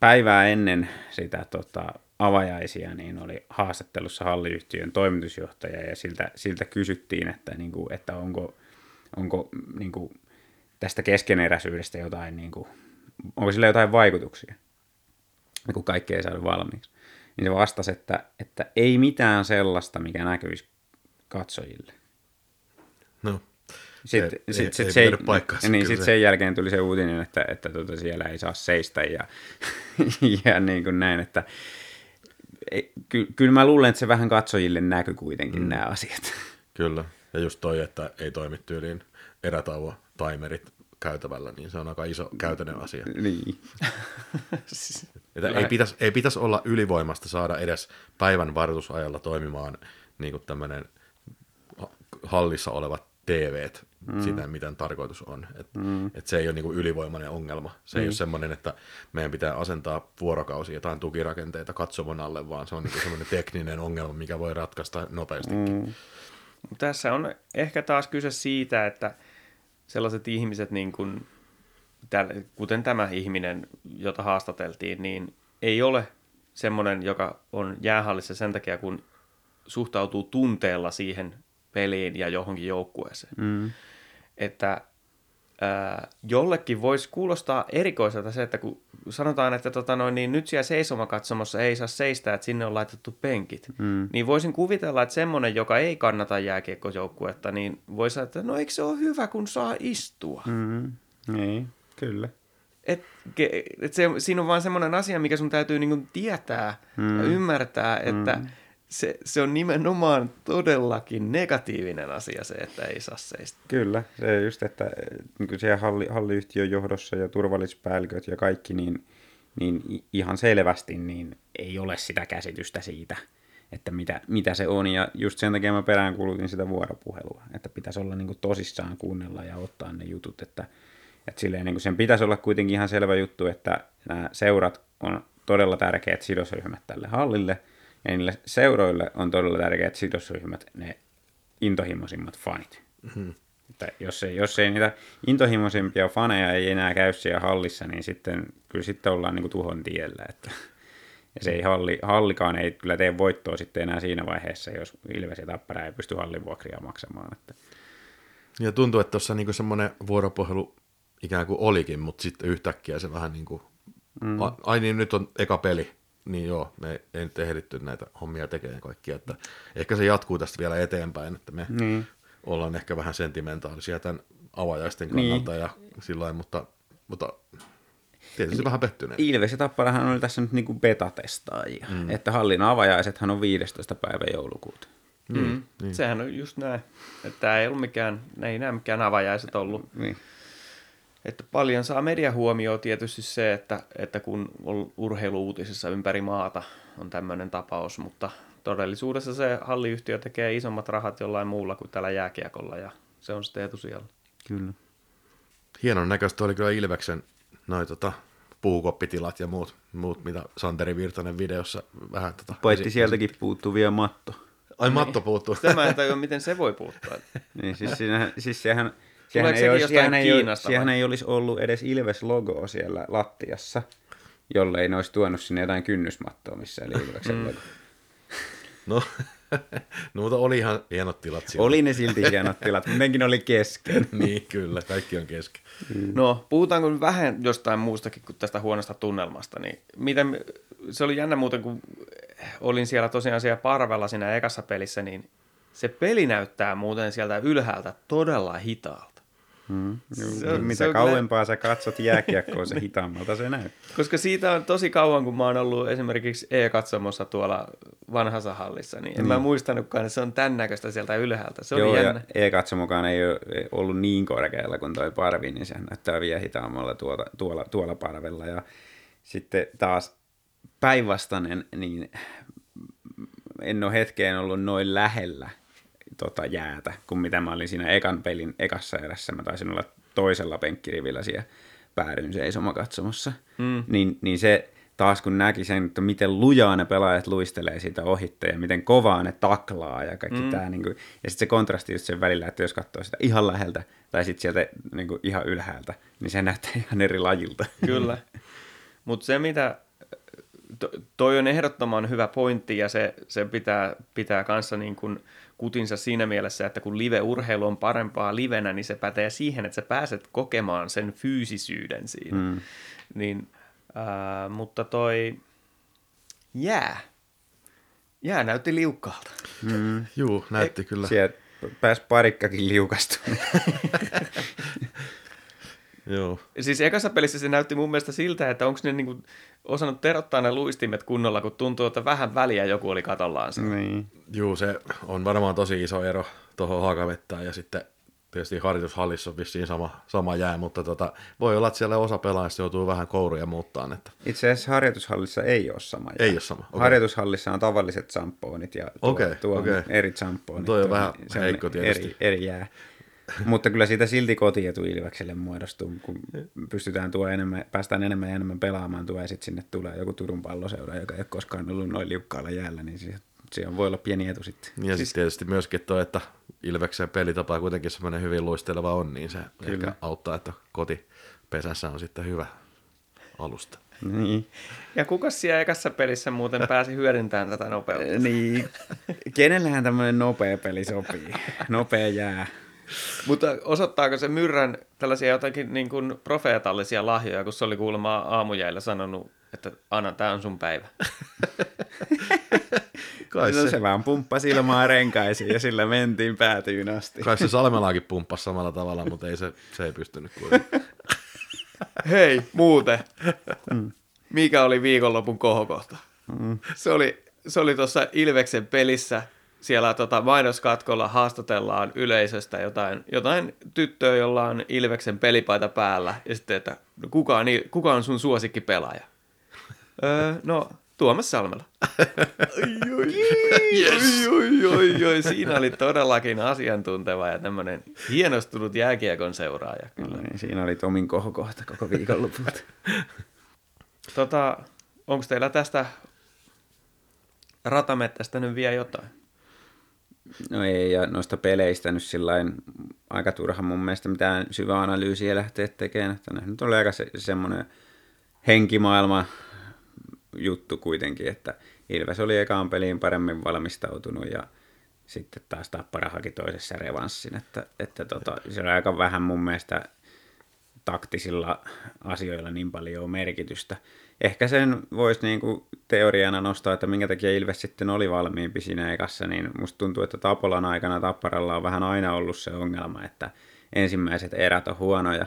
päivää ennen sitä tota, avajaisia, niin oli haastattelussa halliyhtiön toimitusjohtaja ja siltä, siltä kysyttiin, että, niin kuin, että onko, onko niin kuin, tästä keskeneräisyydestä jotain, niin kuin, onko sillä jotain vaikutuksia, kun kaikki ei saada valmiiksi. Niin se vastasi, että, että ei mitään sellaista, mikä näkyisi katsojille. No, sitten, ei, sit, sit, ei, se, ei niin, sit sen jälkeen tuli se uutinen, että, että tuota, siellä ei saa seistä ja, ja niin kuin näin, että ky, kyllä mä luulen, että se vähän katsojille näkyy kuitenkin mm. nämä asiat. Kyllä, ja just toi, että ei toimi tyyliin erätauo timerit käytävällä, niin se on aika iso käytännön asia. Niin. että ei, pitäisi, ei pitäisi olla ylivoimasta saada edes päivän varoitusajalla toimimaan niin kuin tämmöinen hallissa olevat TVt mm. sitä, miten tarkoitus on. Et, mm. et se ei ole niinku ylivoimainen ongelma. Se mm. ei ole semmoinen, että meidän pitää asentaa vuorokausi jotain tukirakenteita katsomon alle, vaan se on niinku semmoinen tekninen ongelma, mikä voi ratkaista nopeastikin. Mm. Tässä on ehkä taas kyse siitä, että sellaiset ihmiset, niin kuin, kuten tämä ihminen, jota haastateltiin, niin ei ole semmoinen, joka on jäähallissa sen takia, kun suhtautuu tunteella siihen peliin ja johonkin joukkueeseen. Mm. Että ää, jollekin voisi kuulostaa erikoiselta se, että kun sanotaan, että tota noin, niin nyt siellä seisomakatsomossa ei saa seistä, että sinne on laitettu penkit, mm. niin voisin kuvitella, että semmoinen, joka ei kannata jääkiekkojoukkuetta, niin voisi että no eikö se ole hyvä, kun saa istua? Mm. Niin, kyllä. Et, et se, siinä on vaan semmoinen asia, mikä sun täytyy niinku tietää mm. ja ymmärtää, että mm se, se on nimenomaan todellakin negatiivinen asia se, että ei saa seistä. Kyllä, se just, että niin siellä halli, halliyhtiön johdossa ja turvallispäälliköt ja kaikki, niin, niin ihan selvästi niin ei ole sitä käsitystä siitä, että mitä, mitä se on. Ja just sen takia mä peräänkuulutin sitä vuoropuhelua, että pitäisi olla niin tosissaan kuunnella ja ottaa ne jutut, että, että silleen, niin sen pitäisi olla kuitenkin ihan selvä juttu, että nämä seurat on todella tärkeät sidosryhmät tälle hallille – ja niille seuroille on todella tärkeät sidosryhmät, ne intohimoisimmat fanit. Mm-hmm. Että jos, ei, jos ei niitä intohimoisimpia faneja ei enää käy siellä hallissa, niin sitten kyllä sitten ollaan niin kuin tuhon tiellä. Että, ja se ei halli, hallikaan ei kyllä tee voittoa sitten enää siinä vaiheessa, jos Ilves ja Tappara ei pysty hallin vuokria maksamaan. Että. Ja tuntuu, että tuossa niinku semmoinen vuoropuhelu ikään kuin olikin, mutta sitten yhtäkkiä se vähän niin kuin, mm. ai niin nyt on eka peli, niin joo, me ei nyt ehditty näitä hommia tekemään kaikkia, että ehkä se jatkuu tästä vielä eteenpäin, että me niin. ollaan ehkä vähän sentimentaalisia tämän avajaisten kannalta niin. ja sillä mutta, mutta tietysti vähän pettyneet. Ilves ja Tapparahan oli tässä nyt niin kuin betatestaajia, mm. että hallin avajaisethan on 15. päivä joulukuuta. Mm. Mm. Niin. Sehän on just näin, että tämä ei ollut mikään, ei nämä mikään avajaiset ollut. Niin. Että paljon saa media huomioon tietysti se, että, että kun on urheiluutisissa ympäri maata on tämmöinen tapaus, mutta todellisuudessa se halliyhtiö tekee isommat rahat jollain muulla kuin tällä jääkiekolla ja se on sitten etusijalla. Kyllä. Hienon näköistä oli kyllä Ilveksen noin tota, puukoppitilat ja muut, muut mitä Santeri Virtanen videossa vähän tota... Paitsi esi- sieltäkin puuttuu vielä matto. Ai matto puuttuu. Sitä mä en tajua, miten se voi puuttua. Niin, siis, siinähän, siis sehän, Tuleeko ei sekin olisi, jostain ei, olisi, Kiinasta vai? sehän ei olisi ollut edes Ilves-logoa siellä lattiassa, jollei ne olisi tuonut sinne jotain kynnysmattoa, missä oli Ilveksen Mm. logo. No, no, mutta oli ihan hienot tilat siellä. Oli ne silti hienot tilat, mutta nekin oli kesken. Niin, kyllä, kaikki on kesken. No, puhutaanko vähän jostain muustakin kuin tästä huonosta tunnelmasta, niin miten, se oli jännä muuten, kun olin siellä tosiaan siellä parvella siinä ekassa pelissä, niin se peli näyttää muuten sieltä ylhäältä todella hitaalta. Mm. Se on- Mitä se on kauempaa sä katsot jääkiekkoa, se hitaammalta se näyttää. Koska siitä on tosi kauan, kun mä oon ollut esimerkiksi E-katsomossa tuolla vanhassa hallissa, niin en mä muistanutkaan, että se on tämän näköistä sieltä ylhäältä. Se oli Joo, jännä. ja e-katsomukaan ei ole ollut niin korkealla kuin toi parvi, niin sehän näyttää vielä hitaammalla tuolla, tuolla, tuolla parvella. Ja sitten taas päinvastainen, niin en ole hetkeen ollut noin lähellä tota jäätä, kuin mitä mä olin siinä ekan pelin ekassa erässä. Mä taisin olla toisella penkkirivillä siellä päädyin seisomakatsomossa. Mm. Niin, niin se taas kun näki sen, että miten lujaa ne pelaajat luistelee siitä ohitte ja miten kovaa ne taklaa ja kaikki mm. tämä. Niin kuin, ja sitten se kontrasti just sen välillä, että jos katsoo sitä ihan läheltä tai sitten sieltä niin kuin ihan ylhäältä, niin se näyttää ihan eri lajilta. Kyllä. Mutta se, mitä to, toi on ehdottoman hyvä pointti ja se, se pitää, pitää kanssa niin kuin kutinsa siinä mielessä, että kun live-urheilu on parempaa livenä, niin se pätee siihen, että sä pääset kokemaan sen fyysisyyden siinä. Mm. Niin, ää, mutta toi jää. Jää näytti liukkaalta. Juu, näytti kyllä. Sieltä pääsi parikkakin liukastumaan. Joo. Siis ekassa pelissä se näytti mun mielestä siltä, että onko ne niinku osannut terottaa ne luistimet kunnolla, kun tuntuu, että vähän väliä joku oli katollaan siinä. niin. Juu, se on varmaan tosi iso ero tuohon hakavettään ja sitten tietysti harjoitushallissa on vissiin sama, sama jää, mutta tota, voi olla, että siellä osa pelaajista joutuu vähän kouruja muuttaan. Että... Itse asiassa harjoitushallissa ei ole sama. Ei jää. ole sama, okei. Harjoitushallissa on tavalliset sampoonit ja tuo, Okei, tuo okei. eri sampoonit. Toi on Tuo vähän heikko tietysti. Eri, eri jää. Mutta kyllä siitä silti kotietu Ilvekselle muodostuu, kun pystytään tuo enemmän, päästään enemmän ja enemmän pelaamaan tuo ja sitten sinne tulee joku Turun palloseura, joka ei ole koskaan ollut noin liukkaalla jäällä, niin se, se voi olla pieni etu sitten. Ja siis tietysti myöskin tuo, että Ilveksen pelitapa kuitenkin semmoinen hyvin luisteleva on, niin se Kyllä. ehkä auttaa, että kotipesässä on sitten hyvä alusta. Niin. Ja kuka siellä ekassa pelissä muuten pääsi hyödyntämään tätä nopeutta? niin. Kenellähän tämmöinen nopea peli sopii? Nopea jää. Mutta osoittaako se Myrrän tällaisia jotakin niin kuin profeetallisia lahjoja, kun se oli kuulemma aamujäillä sanonut, että Anna, tämä on sun päivä. Kai No se, se vaan pumppasi ilmaa renkaisiin ja sillä mentiin päätyyn asti. kai se Salmelaakin pumppasi samalla tavalla, mutta ei se, se ei pystynyt kuitenkaan. Hei, muuten. Mikä oli viikonlopun kohokohta? Se oli, se oli tuossa Ilveksen pelissä. Siellä tota, mainoskatkolla haastatellaan yleisöstä jotain, jotain tyttöä, jolla on Ilveksen pelipaita päällä. Ja sitten, että no, kuka, on, kuka on sun suosikkipelaaja? öö, no, Tuomas Salmela. Ai, oi, yes. oi, oi, oi, oi, siinä oli todellakin asiantunteva ja tämmöinen hienostunut jääkiekon seuraaja. Kyllä. No niin, siinä oli Tomin kohokohta koko viikonlopulta. Tota, onko teillä tästä ratamettästä nyt vielä jotain? No ei, ja noista peleistä nyt sillain aika turha mun mielestä mitään syvää analyysiä lähteä tekemään. Että nyt oli aika se, semmoinen henkimaailma juttu kuitenkin, että Ilves oli ekaan peliin paremmin valmistautunut ja sitten taas Tappara haki toisessa revanssin, että, että tota, se oli aika vähän mun mielestä taktisilla asioilla niin paljon merkitystä. Ehkä sen voisi niinku teoriana nostaa, että minkä takia Ilves sitten oli valmiimpi siinä ekassa, niin musta tuntuu, että Tapolan aikana Tapparalla on vähän aina ollut se ongelma, että ensimmäiset erät on huonoja,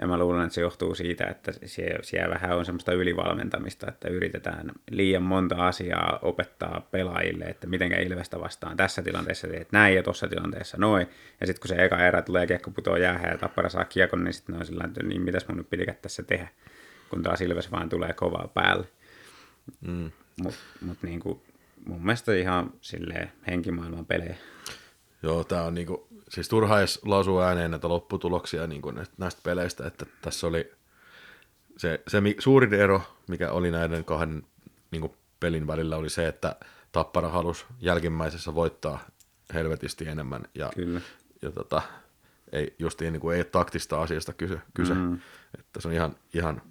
ja mä luulen, että se johtuu siitä, että siellä, siellä vähän on semmoista ylivalmentamista, että yritetään liian monta asiaa opettaa pelaajille, että miten Ilvestä vastaan tässä tilanteessa teet näin ja tuossa tilanteessa noin. Ja sitten kun se eka erä tulee kiekko putoaa jäähän ja tappara saa kiekon, niin sitten on sillä että niin mitäs mun nyt pitikään tässä tehdä, kun taas Ilves vaan tulee kovaa päälle. Mm. Mutta mut niinku, mun mielestä ihan silleen henkimaailman pelejä. Joo, tämä on niinku, siis turha edes lausua ääneen näitä lopputuloksia niinku näistä, näistä peleistä, että tässä oli se, se suurin ero, mikä oli näiden kahden niin kuin pelin välillä, oli se, että Tappara halusi jälkimmäisessä voittaa helvetisti enemmän. Ja, Kyllä. ja tota, ei, justiin niin kuin ei taktista asiasta kyse. kyse. Mm. Että se on ihan, ihan,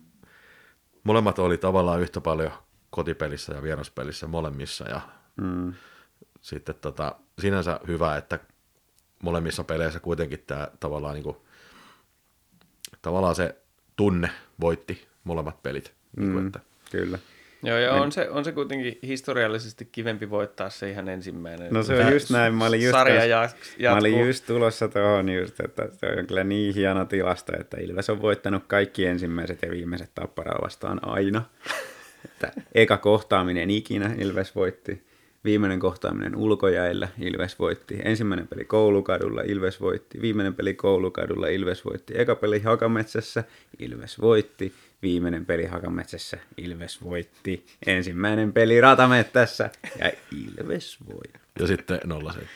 molemmat oli tavallaan yhtä paljon kotipelissä ja vieraspelissä molemmissa. Ja Mm. sitten tota, sinänsä hyvä, että molemmissa peleissä kuitenkin tämä tavallaan, niin kuin, tavallaan se tunne voitti molemmat pelit. Niin kuin, Mm. että, Kyllä. Joo, ja on se, on se kuitenkin historiallisesti kivempi voittaa se ihan ensimmäinen. No se on Tää just näin, mä olin just Sarja jats- Mä olin just tulossa tuohon just, että se on kyllä niin hieno tilasto, että Ilves on voittanut kaikki ensimmäiset ja viimeiset tapparaa vastaan aina. Että eka kohtaaminen ikinä Ilves voitti, viimeinen kohtaaminen ulkojäillä Ilves voitti, ensimmäinen peli koulukadulla Ilves voitti, viimeinen peli koulukadulla Ilves voitti, eka peli Hakametsässä Ilves voitti, viimeinen peli Hakametsässä Ilves voitti, ensimmäinen peli Ratamettässä ja Ilves voitti. ja sitten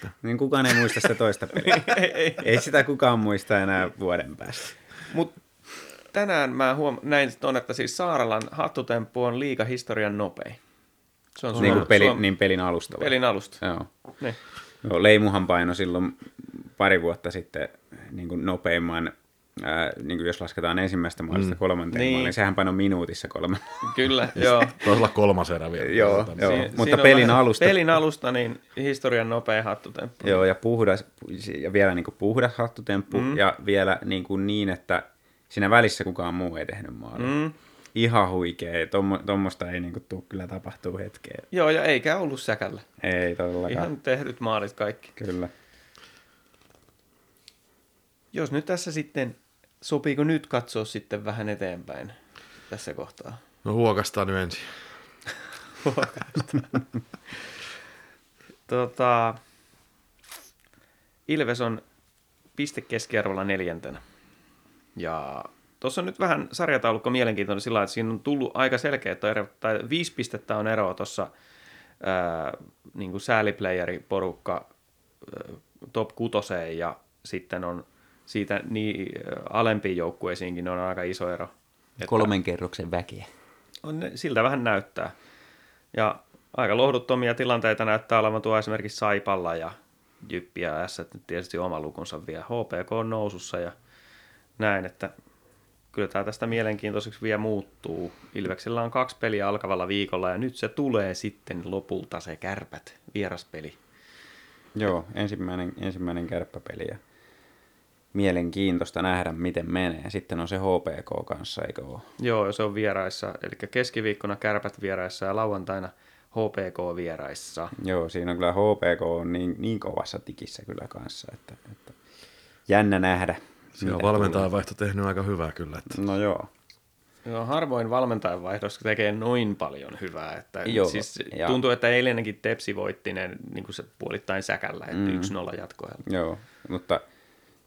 0-7. Niin kukaan ei muista sitä toista peliä. ei sitä kukaan muista enää vuoden päästä. Mut tänään mä huom- näin ton, että siis Saaralan hattutemppu on liikahistorian nopein. Se on Niin, kuin peli, Suom- niin pelin alusta. vai? pelin alusta. Joo. Niin. Joo. Leimuhan paino silloin pari vuotta sitten niin kuin nopeimman, ää, niin kuin jos lasketaan ensimmäistä maalista mm. kolmanteen Niin. niin. maaliin, sehän paino minuutissa kolme. Kyllä, joo. Taisi olla kolmas erä vielä. Joo, joo. Siin- mutta pelin alusta- Pelin alusta, niin historian nopein hattutemppu. Joo, ja puhdas, ja vielä niin kuin puhdas hattutemppu, mm. ja vielä niin, kuin niin, että siinä välissä kukaan muu ei tehnyt maalia. Mm. Ihan huikea. Tommo, tommosta ei niin kuin, tuu kyllä tapahtuu hetkeen. Joo, ja eikä ollut säkällä. Ei todellakaan. Ihan tehdyt maalit kaikki. Kyllä. Jos nyt tässä sitten, sopiiko nyt katsoa sitten vähän eteenpäin tässä kohtaa? No huokastaan nyt ensin. tota, Ilves on piste keskiarvolla neljäntenä. Ja tuossa on nyt vähän sarjataulukko mielenkiintoinen sillä että siinä on tullut aika selkeä, että ero, tai viisi pistettä on eroa tuossa niin kuin ää, top kutoseen ja sitten on siitä niin, alempiin joukkueisiinkin on aika iso ero. Että- Kolmen kerroksen väkeä. on siltä vähän näyttää. Ja aika lohduttomia tilanteita näyttää olevan tuo esimerkiksi Saipalla ja Jyppi ja S, tietysti oma lukunsa vielä. HPK on nousussa ja näin, että kyllä tämä tästä mielenkiintoiseksi vielä muuttuu. Ilveksellä on kaksi peliä alkavalla viikolla ja nyt se tulee sitten lopulta se kärpät vieraspeli. Joo, ensimmäinen, ensimmäinen kärppäpeli ja mielenkiintoista nähdä, miten menee. Sitten on se HPK kanssa, eikö ole? Joo, se on vieraissa, eli keskiviikkona kärpät vieraissa ja lauantaina HPK vieraissa. Joo, siinä on kyllä HPK on niin, niin kovassa tikissä kyllä kanssa, että, että jännä nähdä. Siinä on mitä valmentajan vaihto tehnyt aika hyvää kyllä. Että. No joo, Joo, harvoin valmentajan vaihdossa tekee noin paljon hyvää. Että Joo, siis ja- tuntuu, että eilenkin Tepsi voitti ne niin kuin se puolittain säkällä, että mm. 1-0 jatkoajalla. joo, mutta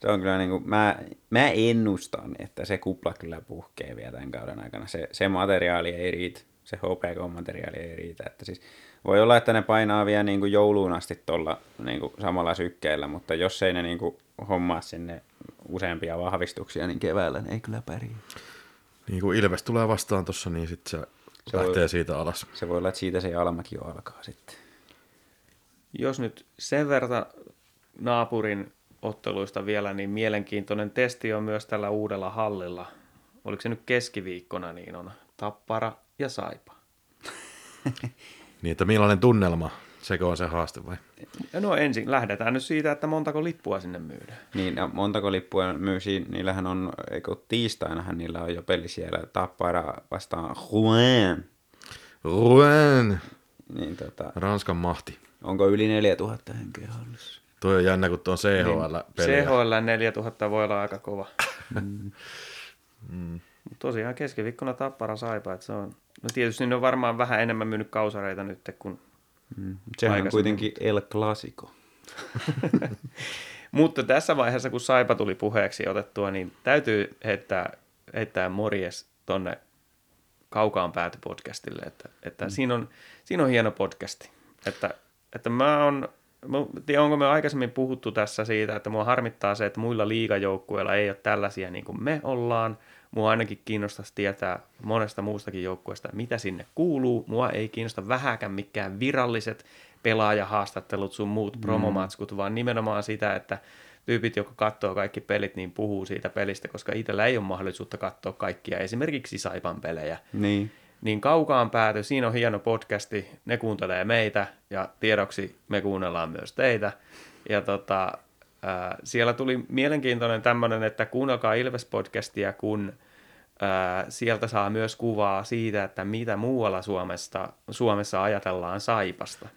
se on kyllä niin kuin, mä, mä ennustan, että se kupla kyllä puhkee vielä tämän kauden aikana. Se, se materiaali ei riitä, se HPK-materiaali ei riitä. Että siis voi olla, että ne painaa vielä niin kuin jouluun asti tuolla niin kuin samalla sykkeellä, mutta jos ei ne niin kuin hommaa sinne useampia vahvistuksia, niin keväällä ne ei kyllä pärjää. Niin kuin Ilves tulee vastaan tuossa, niin sitten se, Se lähtee voi- siitä alas. Se voi olla, että siitä se alamäki jo alkaa sitten. Jos nyt sen verran naapurin otteluista vielä, niin mielenkiintoinen testi on myös tällä uudella hallilla. Oliko se nyt keskiviikkona, niin on Tappara ja Saipa. Niin, että millainen tunnelma, sekö on se haaste vai? No ensin lähdetään nyt siitä, että montako lippua sinne myydään. Niin, ja montako lippua myysi, niillähän on, eikö tiistainahan niillä on jo peli siellä, Tappara vastaan Rouen. Rouen, Niin tota, Ranskan mahti. onko yli 4000 henkeä hallissa? Toi on jännä, kun tuo on CHL-peli. CHL 4000 voi olla aika kova. Mm. Tosiaan keskiviikkona Tappara Saipa, että se on... No tietysti ne on varmaan vähän enemmän myynyt kausareita nyt kuin... Mm. Sehän on kuitenkin El Clasico. Mutta tässä vaiheessa, kun Saipa tuli puheeksi otettua, niin täytyy heittää, heittää morjes tonne kaukaan pääty podcastille, että, että mm. siinä, on, siinä on hieno podcasti. Että, että mä on, mä, en tiedä, onko me aikaisemmin puhuttu tässä siitä, että mua harmittaa se, että muilla liigajoukkueilla ei ole tällaisia niin kuin me ollaan, mua ainakin kiinnostaisi tietää monesta muustakin joukkueesta, mitä sinne kuuluu. Mua ei kiinnosta vähäkään mikään viralliset pelaajahaastattelut sun muut mm. promomatskut, vaan nimenomaan sitä, että tyypit, jotka katsoo kaikki pelit, niin puhuu siitä pelistä, koska itsellä ei ole mahdollisuutta katsoa kaikkia, esimerkiksi Saipan pelejä. Niin. Niin kaukaan pääty, siinä on hieno podcasti, ne kuuntelee meitä ja tiedoksi me kuunnellaan myös teitä. Ja tota, ää, siellä tuli mielenkiintoinen tämmöinen, että kuunnelkaa Ilves-podcastia, kun ää, sieltä saa myös kuvaa siitä, että mitä muualla Suomesta, Suomessa ajatellaan Saipasta.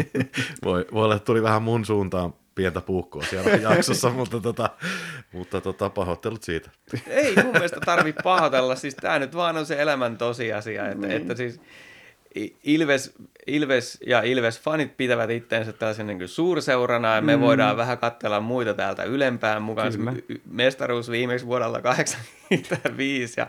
voi, voi olla, että tuli vähän mun suuntaan pientä puukkoa siellä jaksossa, mutta, tota, mutta tota, pahoittelut siitä. Ei mun mielestä tarvi pahoitella, siis tämä nyt vaan on se elämän tosiasia, että, että siis Ilves, Ilves ja Ilves-fanit pitävät itteensä tällaisen niin kuin suurseurana ja me mm. voidaan vähän katsella muita täältä ylempään mukaan. Mestaruus viimeksi vuodelta 85 ja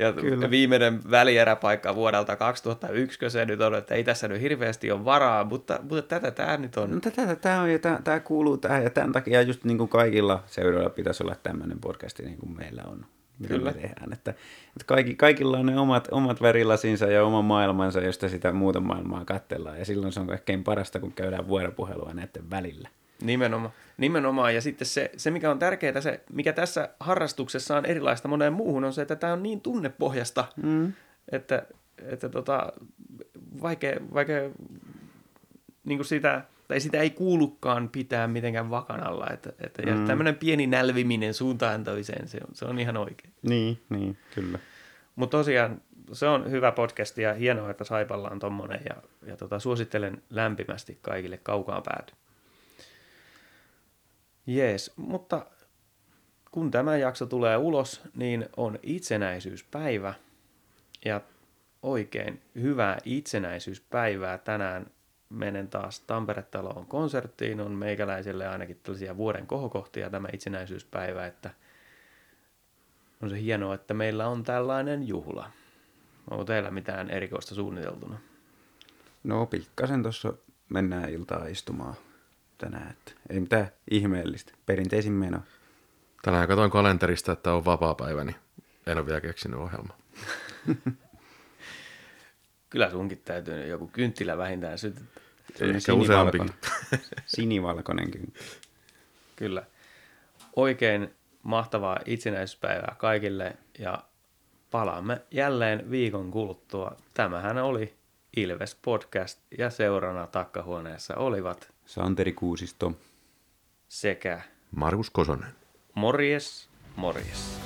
ja Kyllä. viimeinen välieräpaikka vuodelta 2001, kun se nyt on, että ei tässä nyt hirveästi ole varaa, mutta, mutta tätä tämä nyt on. No, tätä tämä on ja tämä, tämä kuuluu tähän ja tämän takia just niin kuin kaikilla seuroilla pitäisi olla tämmöinen podcast niin kuin meillä on. Mitä Kyllä. me tehdään. Että, että kaikki, kaikilla on ne omat, omat värilasinsa ja oma maailmansa, josta sitä muuta maailmaa katsellaan. Ja silloin se on kaikkein parasta, kun käydään vuoropuhelua näiden välillä. Nimenomaan. Nimenomaan. Ja sitten se, se, mikä on tärkeää, se, mikä tässä harrastuksessa on erilaista moneen muuhun, on se, että tämä on niin tunnepohjasta, mm. että, että tota, vaikea, vaikea niin kuin sitä, tai sitä ei kuulukaan pitää mitenkään vakanalla. Että, että, mm. Ja tämmöinen pieni nälviminen suuntaan toiseen, se on, se on ihan oikein. Niin, niin kyllä. Mutta tosiaan se on hyvä podcast ja hienoa, että Saipalla on tommonen ja, ja tota, suosittelen lämpimästi kaikille kaukaan pääty. Jees, mutta kun tämä jakso tulee ulos, niin on itsenäisyyspäivä. Ja oikein hyvää itsenäisyyspäivää. Tänään menen taas Tampere-taloon konserttiin. On meikäläiselle ainakin tällaisia vuoden kohokohtia tämä itsenäisyyspäivä, että on se hienoa, että meillä on tällainen juhla. Onko teillä mitään erikoista suunniteltuna? No pikkasen tuossa mennään iltaa istumaan tänään. Että ei mitään ihmeellistä. Perinteisin meno. Tänään katsoin kalenterista, että on vapaa-päivä, niin en ole vielä keksinyt ohjelmaa. Kyllä sunkin täytyy joku kynttilä vähintään sytyttää. Ehkä sinivalkoinen. sinivalkoinen kynttilä. Kyllä. Oikein mahtavaa itsenäisyyspäivää kaikille ja palaamme jälleen viikon kuluttua. Tämähän oli Ilves Podcast ja seurana takkahuoneessa olivat Santeri Kuusisto sekä Markus Kosonen. Morjes, morjes.